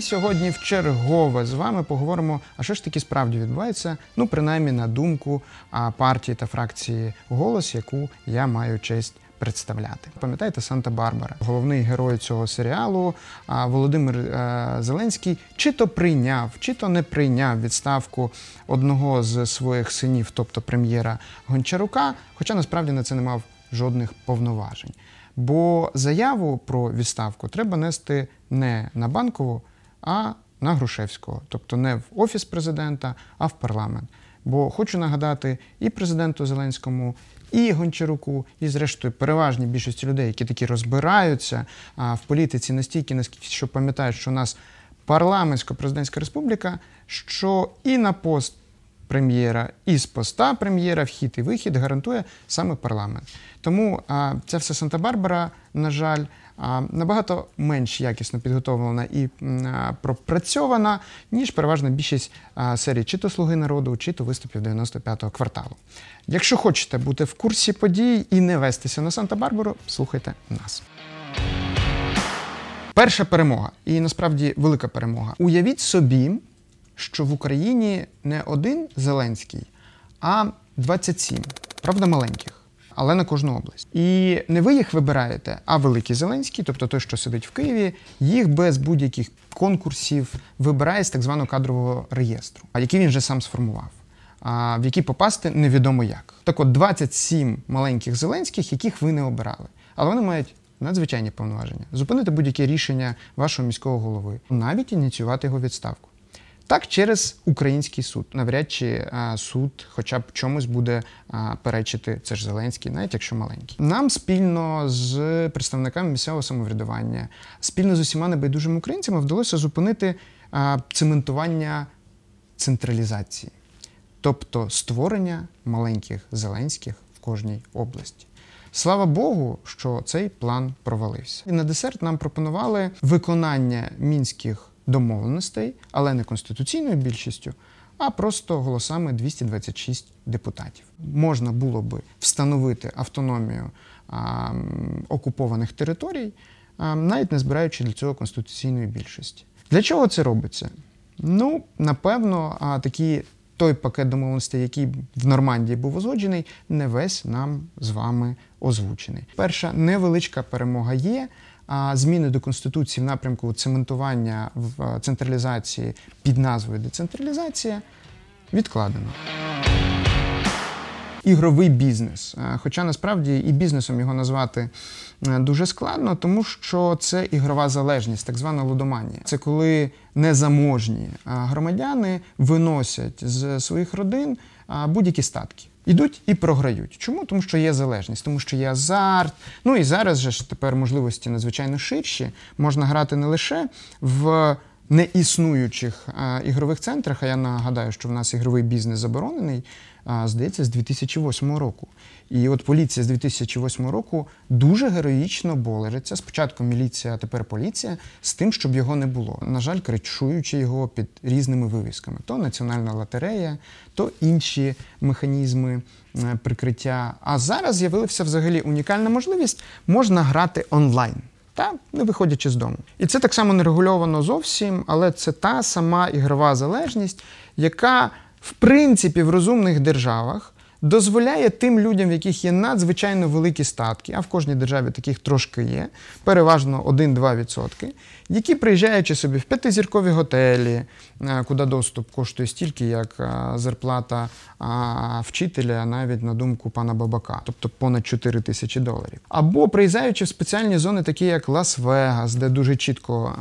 Сьогодні в чергове з вами поговоримо, а що ж таки справді відбувається, ну принаймні на думку партії та фракції голос, яку я маю честь. Представляти, пам'ятаєте Санта-Барбара, головний герой цього серіалу Володимир е, Зеленський, чи то прийняв, чи то не прийняв відставку одного з своїх синів, тобто прем'єра Гончарука, хоча насправді на це не мав жодних повноважень. Бо заяву про відставку треба нести не на банкову, а на Грушевського, тобто не в офіс президента, а в парламент. Бо хочу нагадати і президенту Зеленському, і Гончаруку, і зрештою переважній більшості людей, які такі розбираються в політиці настільки, наскільки що пам'ятають, що у нас парламентсько-президентська республіка, що і на пост прем'єра, і з поста прем'єра вхід і вихід гарантує саме парламент. Тому а, ця вся Санта-Барбара, на жаль, набагато менш якісно підготовлена і пропрацьована, ніж переважна більшість серій чи то Слуги народу, чи то виступів 95-го кварталу. Якщо хочете бути в курсі подій і не вестися на Санта-Барбару, слухайте нас. Перша перемога, і насправді велика перемога. Уявіть собі, що в Україні не один Зеленський, а 27, правда, маленьких, але на кожну область. І не ви їх вибираєте, а великий Зеленський, тобто той, що сидить в Києві, їх без будь-яких конкурсів вибирає з так званого кадрового реєстру, а який він вже сам сформував. А в які попасти невідомо як. Так от 27 маленьких зеленських, яких ви не обирали, але вони мають надзвичайні повноваження зупинити будь-яке рішення вашого міського голови, навіть ініціювати його відставку. Так, через український суд, навряд чи а, суд, хоча б чомусь буде а, перечити це ж Зеленський, навіть якщо маленький. Нам спільно з представниками місцевого самоврядування, спільно з усіма небайдужими українцями вдалося зупинити а, цементування централізації, тобто створення маленьких зеленських в кожній області. Слава Богу, що цей план провалився. І на десерт нам пропонували виконання мінських домовленостей, але не конституційною більшістю, а просто голосами 226 депутатів. Можна було би встановити автономію а, окупованих територій, а, навіть не збираючи для цього конституційної більшості. Для чого це робиться? Ну, напевно, а, такі. Той пакет домовленостей, який в Нормандії був узгоджений, не весь нам з вами озвучений. Перша невеличка перемога є. Зміни до конституції в напрямку цементування в е, централізації під назвою децентралізація відкладено. Ігровий бізнес. Е, Хоча насправді і бізнесом його назвати е, дуже складно, тому що це ігрова залежність, так звана лудоманія. Це коли незаможні громадяни виносять з своїх родин будь-які статки. Ідуть і програють. Чому? Тому що є залежність, тому що є азарт. Ну і зараз же ж тепер можливості надзвичайно ширші. Можна грати не лише в неіснуючих ігрових центрах. А я нагадаю, що в нас ігровий бізнес заборонений, здається, з 2008 року. І от поліція з 2008 року дуже героїчно бореться. Спочатку міліція, а тепер поліція з тим, щоб його не було. На жаль, кричуючи його під різними вивісками: то національна лотерея, то інші механізми е, прикриття. А зараз з'явилася взагалі унікальна можливість можна грати онлайн. Та не виходячи з дому. І це так само не регульовано зовсім, але це та сама ігрова залежність, яка в принципі в розумних державах дозволяє тим людям, в яких є надзвичайно великі статки, а в кожній державі таких трошки є, переважно 1-2%, які приїжджаючи собі в п'ятизіркові готелі, е, куди доступ коштує стільки, як е, зарплата вчителя, навіть на думку пана Бабака, тобто понад 4 тисячі доларів. Або приїжджаючи в спеціальні зони, такі як Лас-Вегас, де дуже чітко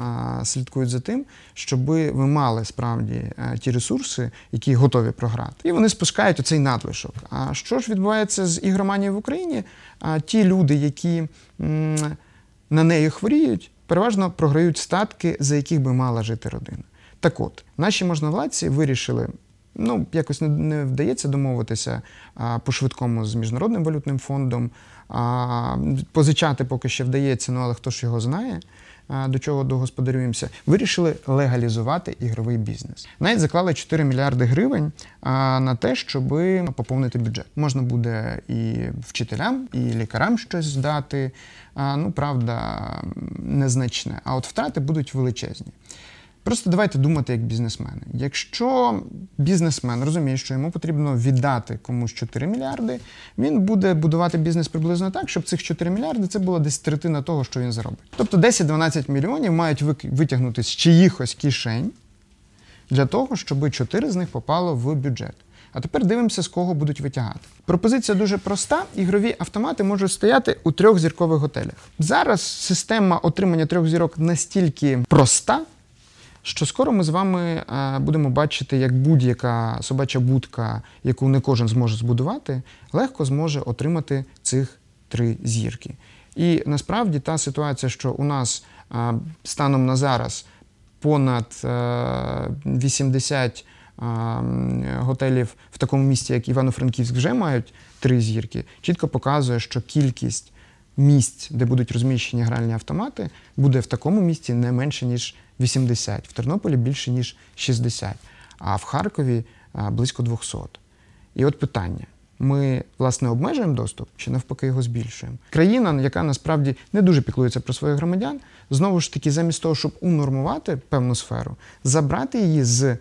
слідкують за тим, щоб ви мали справді е, ті ресурси, які готові програти. І вони спускають оцей надлишок. А що ж відбувається з ігроманією в Україні? А, ті люди, які на неї хворіють, переважно програють статки, за яких би мала жити родина. Так от, наші можновладці вирішили. Ну, якось не, не вдається домовитися а, по-швидкому з Міжнародним валютним фондом. А, позичати поки ще вдається, ну але хто ж його знає, до чого догосподарюємося. Вирішили легалізувати ігровий бізнес. Навіть заклали 4 мільярди гривень на те, щоб поповнити бюджет. Можна буде і вчителям, і лікарям щось здати. Ну, правда, незначне. А от втрати будуть величезні. Просто давайте думати як бізнесмени. Якщо бізнесмен розуміє, що йому потрібно віддати комусь 4 мільярди, він буде будувати бізнес приблизно так, щоб цих 4 мільярди це було десь третина того, що він заробить. Тобто 10-12 мільйонів мають витягнути з чиїхось кишень для того, щоб 4 з них попало в бюджет. А тепер дивимося, з кого будуть витягати. Пропозиція дуже проста: ігрові автомати можуть стояти у трьохзіркових готелях. Зараз система отримання трьох зірок настільки проста, що скоро ми з вами е, будемо бачити, як будь-яка собача будка, яку не кожен зможе збудувати, легко зможе отримати цих три зірки. І насправді та ситуація, що у нас е, станом на зараз понад е, 80 е, готелів в такому місті, як Івано-Франківськ, вже мають три зірки, чітко показує, що кількість місць, де будуть розміщені гральні автомати, буде в такому місті не менше, ніж 80. В Тернополі більше, ніж 60, а в Харкові близько 200. І от питання. Ми, власне, обмежуємо доступ чи навпаки його збільшуємо? Країна, яка насправді не дуже піклується про своїх громадян, знову ж таки, замість того, щоб унормувати певну сферу, забрати її з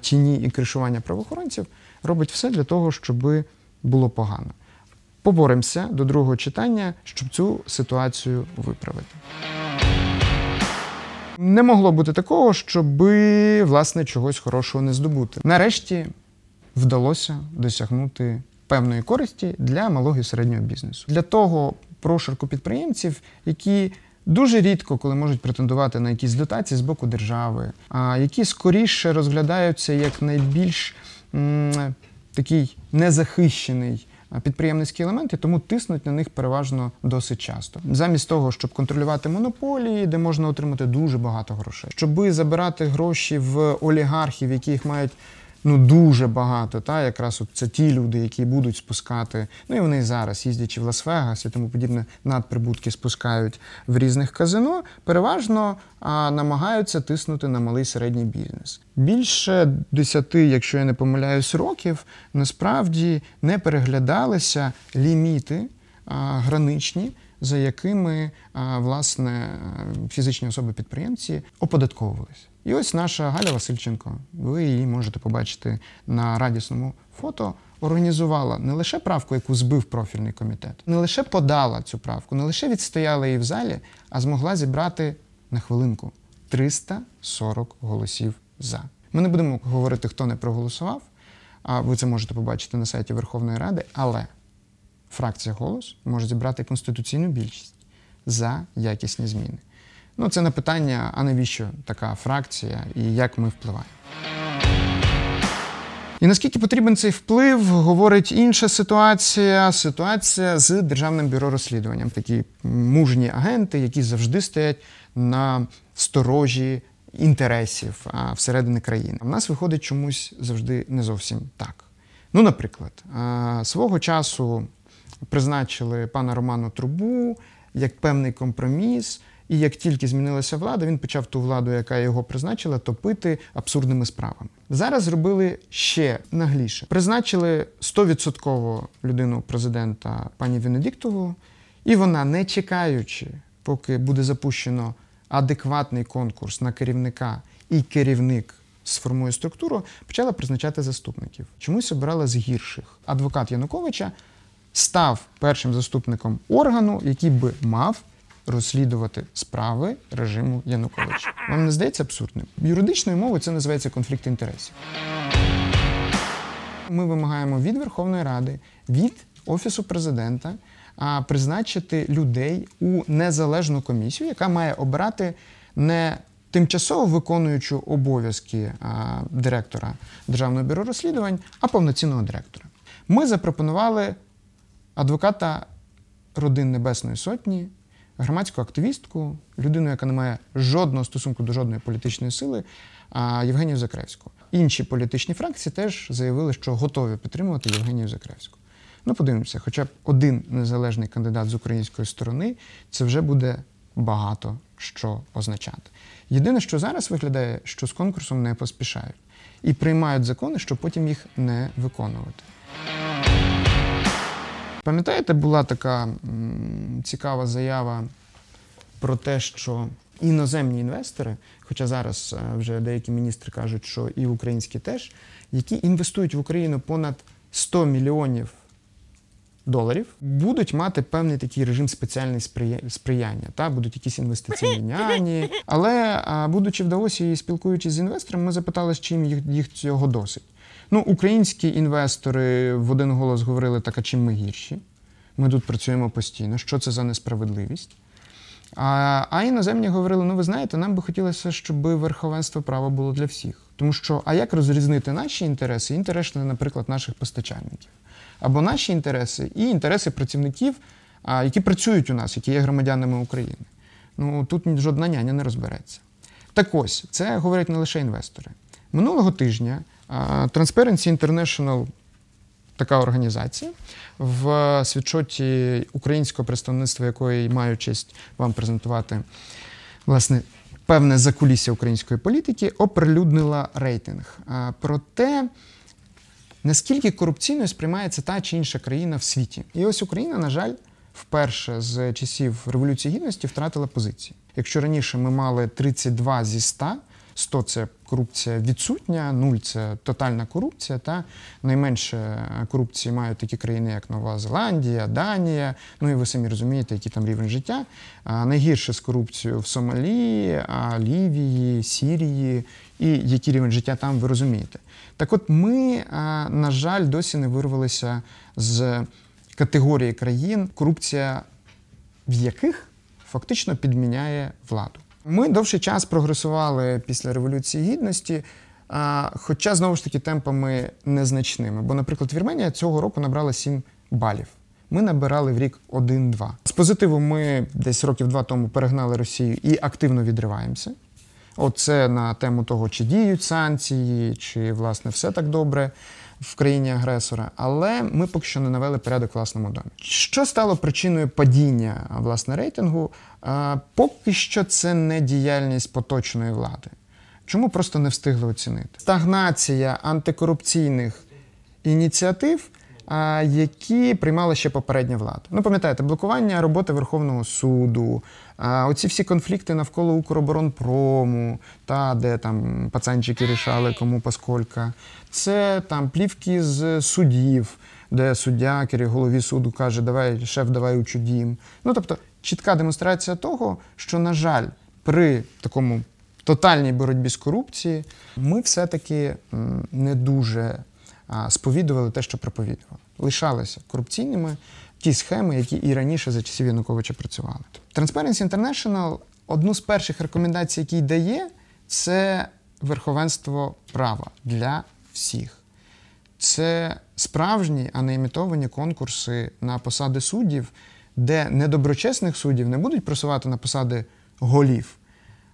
тіні і кришування правоохоронців, робить все для того, щоб було погано. Поборемося до другого читання, щоб цю ситуацію виправити. Не могло бути такого, щоб власне чогось хорошого не здобути. Нарешті вдалося досягнути певної користі для малого і середнього бізнесу. Для того прошарку підприємців, які дуже рідко коли можуть претендувати на якісь дотації з боку держави, а які скоріше розглядаються як найбільш м, такий незахищений а, елементи, тому тиснуть на них переважно досить часто. Замість того, щоб контролювати монополії, де можна отримати дуже багато грошей, щоби забирати гроші в олігархів, які їх мають. Ну, дуже багато, та якраз от це ті люди, які будуть спускати. Ну і вони зараз, їздячи в Лас-Вегас і тому подібне, надприбутки спускають в різних казино, переважно а, намагаються тиснути на малий середній бізнес. Більше десяти, якщо я не помиляюсь, років насправді не переглядалися ліміти а, граничні, за якими власне фізичні особи-підприємці оподатковувалися. І ось наша Галя Васильченко, ви її можете побачити на радісному фото. Організувала не лише правку, яку збив профільний комітет, не лише подала цю правку, не лише відстояла її в залі, а змогла зібрати на хвилинку 340 голосів за. Ми не будемо говорити, хто не проголосував. А ви це можете побачити на сайті Верховної Ради, але фракція голос може зібрати конституційну більшість за якісні зміни. Ну, це не питання, а навіщо така фракція і як ми впливаємо. І наскільки потрібен цей вплив, говорить інша ситуація ситуація з Державним бюро розслідуванням. Такі мужні агенти, які завжди стоять на сторожі інтересів а, всередині країни. У нас виходить чомусь завжди не зовсім так. Ну, наприклад, свого часу призначили пана Роману Трубу як певний компроміс. І як тільки змінилася влада, він почав ту владу, яка його призначила, топити абсурдними справами. Зараз зробили ще нагліше. Призначили 100% людину президента пані Венедіктову, і вона, не чекаючи, поки буде запущено адекватний конкурс на керівника, і керівник сформує структуру, почала призначати заступників. Чомусь обирала з гірших. Адвокат Януковича став першим заступником органу, який би мав розслідувати справи режиму Януковича. Вам не здається абсурдним? Юридичною мовою це називається конфлікт інтересів. Ми вимагаємо від Верховної Ради, від Офісу президента призначити людей у незалежну комісію, яка має обирати не тимчасово виконуючу обов'язки директора Державного бюро розслідувань, а повноцінного директора. Ми запропонували адвоката родин Небесної Сотні, громадську активістку, людину, яка не має жодного стосунку до жодної політичної сили, Євгенію Закревську. Інші політичні фракції теж заявили, що готові підтримувати Євгенію Закревську. Ну, подивимося, хоча б один незалежний кандидат з української сторони, це вже буде багато що означати. Єдине, що зараз виглядає, що з конкурсом не поспішають і приймають закони, щоб потім їх не виконувати. Пам'ятаєте, була така цікава заява про те, що іноземні інвестори, хоча зараз е, вже деякі міністри кажуть, що і українські теж, які інвестують в Україну понад 100 мільйонів доларів, будуть мати певний такий режим спеціальний сприя- сприяння. Та? Будуть якісь інвестиційні няні. Але будучи в Давосі і спілкуючись з інвесторами, ми запитали, з чим їх, їх цього досить. Ну, українські інвестори в один голос говорили, так, а чим ми гірші? Ми тут працюємо постійно. Що це за несправедливість? А, а іноземні говорили: ну ви знаєте, нам би хотілося, щоб верховенство права було для всіх. Тому що, а як розрізнити наші інтереси, інтереси, наприклад, наших постачальників, або наші інтереси і інтереси працівників, які працюють у нас, які є громадянами України. Ну тут жодна няня не розбереться. Так ось, це говорять не лише інвестори. Минулого тижня Transparency International така організація в світшоті українського представництва, якої маю честь вам презентувати, власне, певне закулісся української політики, оприлюднила рейтинг про те, наскільки корупційною сприймається та чи інша країна в світі. І ось Україна, на жаль, вперше з часів Революції Гідності втратила позиції. Якщо раніше ми мали 32 зі 100, 100 – це корупція відсутня, 0 – це тотальна корупція. Та найменше корупції мають такі країни, як Нова Зеландія, Данія. Ну і ви самі розумієте, який там рівень життя. А найгірше з корупцією в Сомалі, Лівії, Сірії, і який рівень життя там ви розумієте. Так от ми, на жаль, досі не вирвалися з категорії країн, корупція в яких фактично підміняє владу. Ми довший час прогресували після Революції Гідності, хоча знову ж таки темпами незначними. Бо, наприклад, Вірменія цього року набрала 7 балів. Ми набирали в рік 1-2. З позитиву ми десь років два тому перегнали Росію і активно відриваємося. Оце на тему того, чи діють санкції, чи власне все так добре в країні агресора. Але ми поки що не навели порядок власному домі. Що стало причиною падіння власне рейтингу? Поки що це не діяльність поточної влади. Чому просто не встигли оцінити? Стагнація антикорупційних ініціатив, які приймала ще попередня влада. Ну, пам'ятаєте, блокування роботи Верховного суду, оці всі конфлікти навколо Укроборонпрому, та де там пацанчики рішали, кому посколька. Це там плівки з судів, де суддя, керів голові суду каже, давай, шеф, давай учудім. Ну, тобто, чітка демонстрація того, що, на жаль, при такому тотальній боротьбі з корупцією ми все-таки не дуже сповідували те, що проповідували. Лишалися корупційними ті схеми, які і раніше за часів Януковича працювали. Transparency International одну з перших рекомендацій, які дає, це верховенство права для всіх. Це справжні, а не імітовані конкурси на посади суддів, де недоброчесних суддів не будуть просувати на посади голів,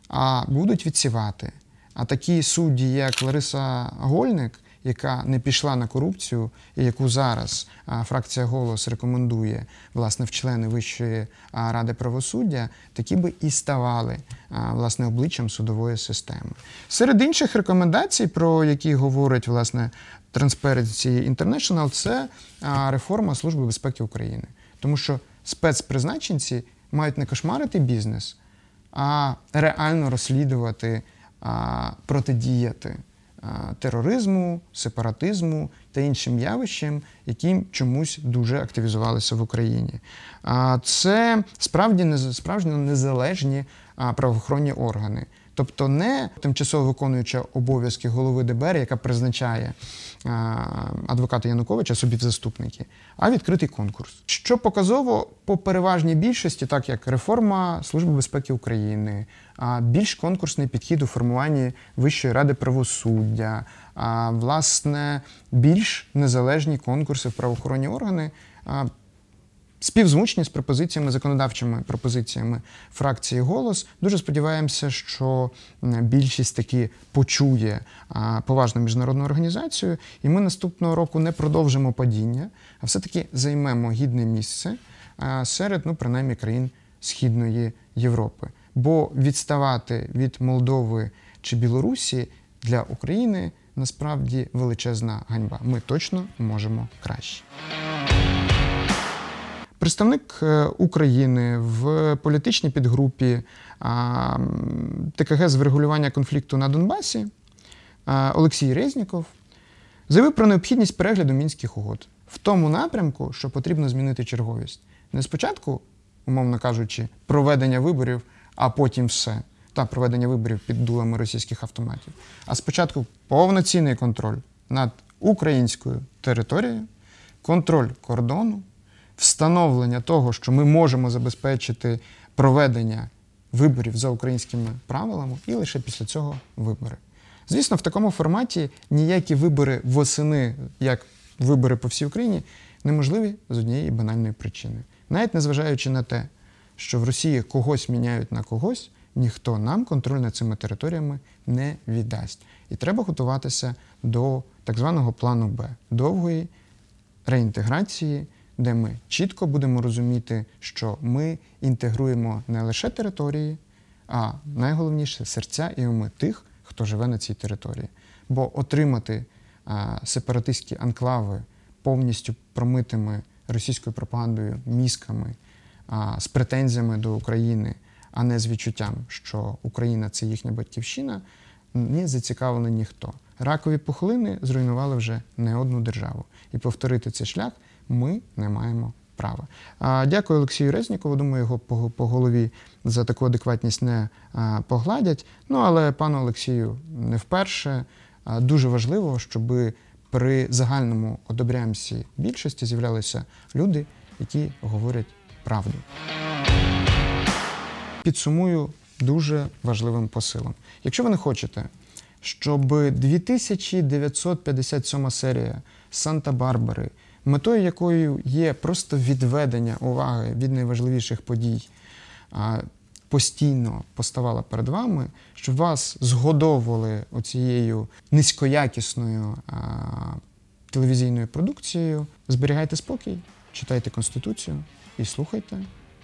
а будуть відсівати. А такі судді, як Лариса Гольник, яка не пішла на корупцію, і яку зараз фракція Голос рекомендує власне в члени Вищої ради правосуддя, такі би і ставали власне обличчям судової системи. Серед інших рекомендацій, про які говорить власне Transparency International, це реформа Служби безпеки України, тому що спецпризначенці мають не кошмарити бізнес, а реально розслідувати, протидіяти тероризму, сепаратизму та іншим явищем, які чомусь дуже активізувалися в Україні. Це справді справжньо незалежні правоохоронні органи. Тобто не тимчасово виконуюча обов'язки голови ДБР, яка призначає адвоката Януковича собі в заступники, а відкритий конкурс. Що показово по переважній більшості, так як реформа Служби безпеки України, більш конкурсний підхід у формуванні Вищої ради правосуддя, власне, більш незалежні конкурси в правоохоронні органи. Співзвучні з пропозиціями, законодавчими пропозиціями фракції голос. Дуже сподіваємося, що більшість таки почує поважну міжнародну організацію, і ми наступного року не продовжимо падіння, а все-таки займемо гідне місце серед, ну, принаймні, країн Східної Європи. Бо відставати від Молдови чи Білорусі для України насправді величезна ганьба. Ми точно можемо краще. Представник е, України в політичній підгрупі ТКГ з врегулювання конфлікту на Донбасі Олексій Резніков заявив про необхідність перегляду мінських угод в тому напрямку, що потрібно змінити черговість. Не спочатку, умовно кажучи, проведення виборів, а потім все. Та проведення виборів під дулами російських автоматів. А спочатку повноцінний контроль над українською територією, контроль кордону, встановлення того, що ми можемо забезпечити проведення виборів за українськими правилами, і лише після цього вибори. Звісно, в такому форматі ніякі вибори восени, як вибори по всій Україні, неможливі з однієї банальної причини. Навіть незважаючи на те, що в Росії когось міняють на когось, ніхто нам контроль над цими територіями не віддасть. І треба готуватися до так званого плану Б довгої реінтеграції, де ми чітко будемо розуміти, що ми інтегруємо не лише території, а найголовніше серця і уми тих, хто живе на цій території. Бо отримати а, сепаратистські анклави повністю промитими російською пропагандою, мізками, а, з претензіями до України, а не з відчуттям, що Україна це їхня батьківщина, не зацікавлений ніхто. Ракові пухлини зруйнували вже не одну державу. І повторити цей шлях ми не маємо права. Дякую Олексію Резнікову. Думаю, його по, голові за таку адекватність не погладять. Ну але пану Олексію не вперше. Дуже важливо, щоб при загальному одобрямсі більшості з'являлися люди, які говорять правду. Підсумую дуже важливим посилом. Якщо ви не хочете, щоб 2957 серія Санта-Барбари, метою якої є просто відведення уваги від найважливіших подій, постійно поставала перед вами, щоб вас згодовували оцією низькоякісною телевізійною продукцією. Зберігайте спокій, читайте Конституцію і слухайте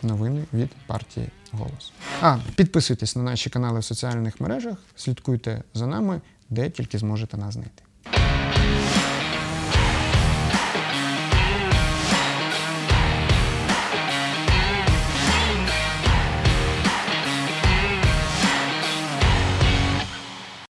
новини від партії Голос. А підписуйтесь на наші канали в соціальних мережах, слідкуйте за нами, де тільки зможете нас знайти.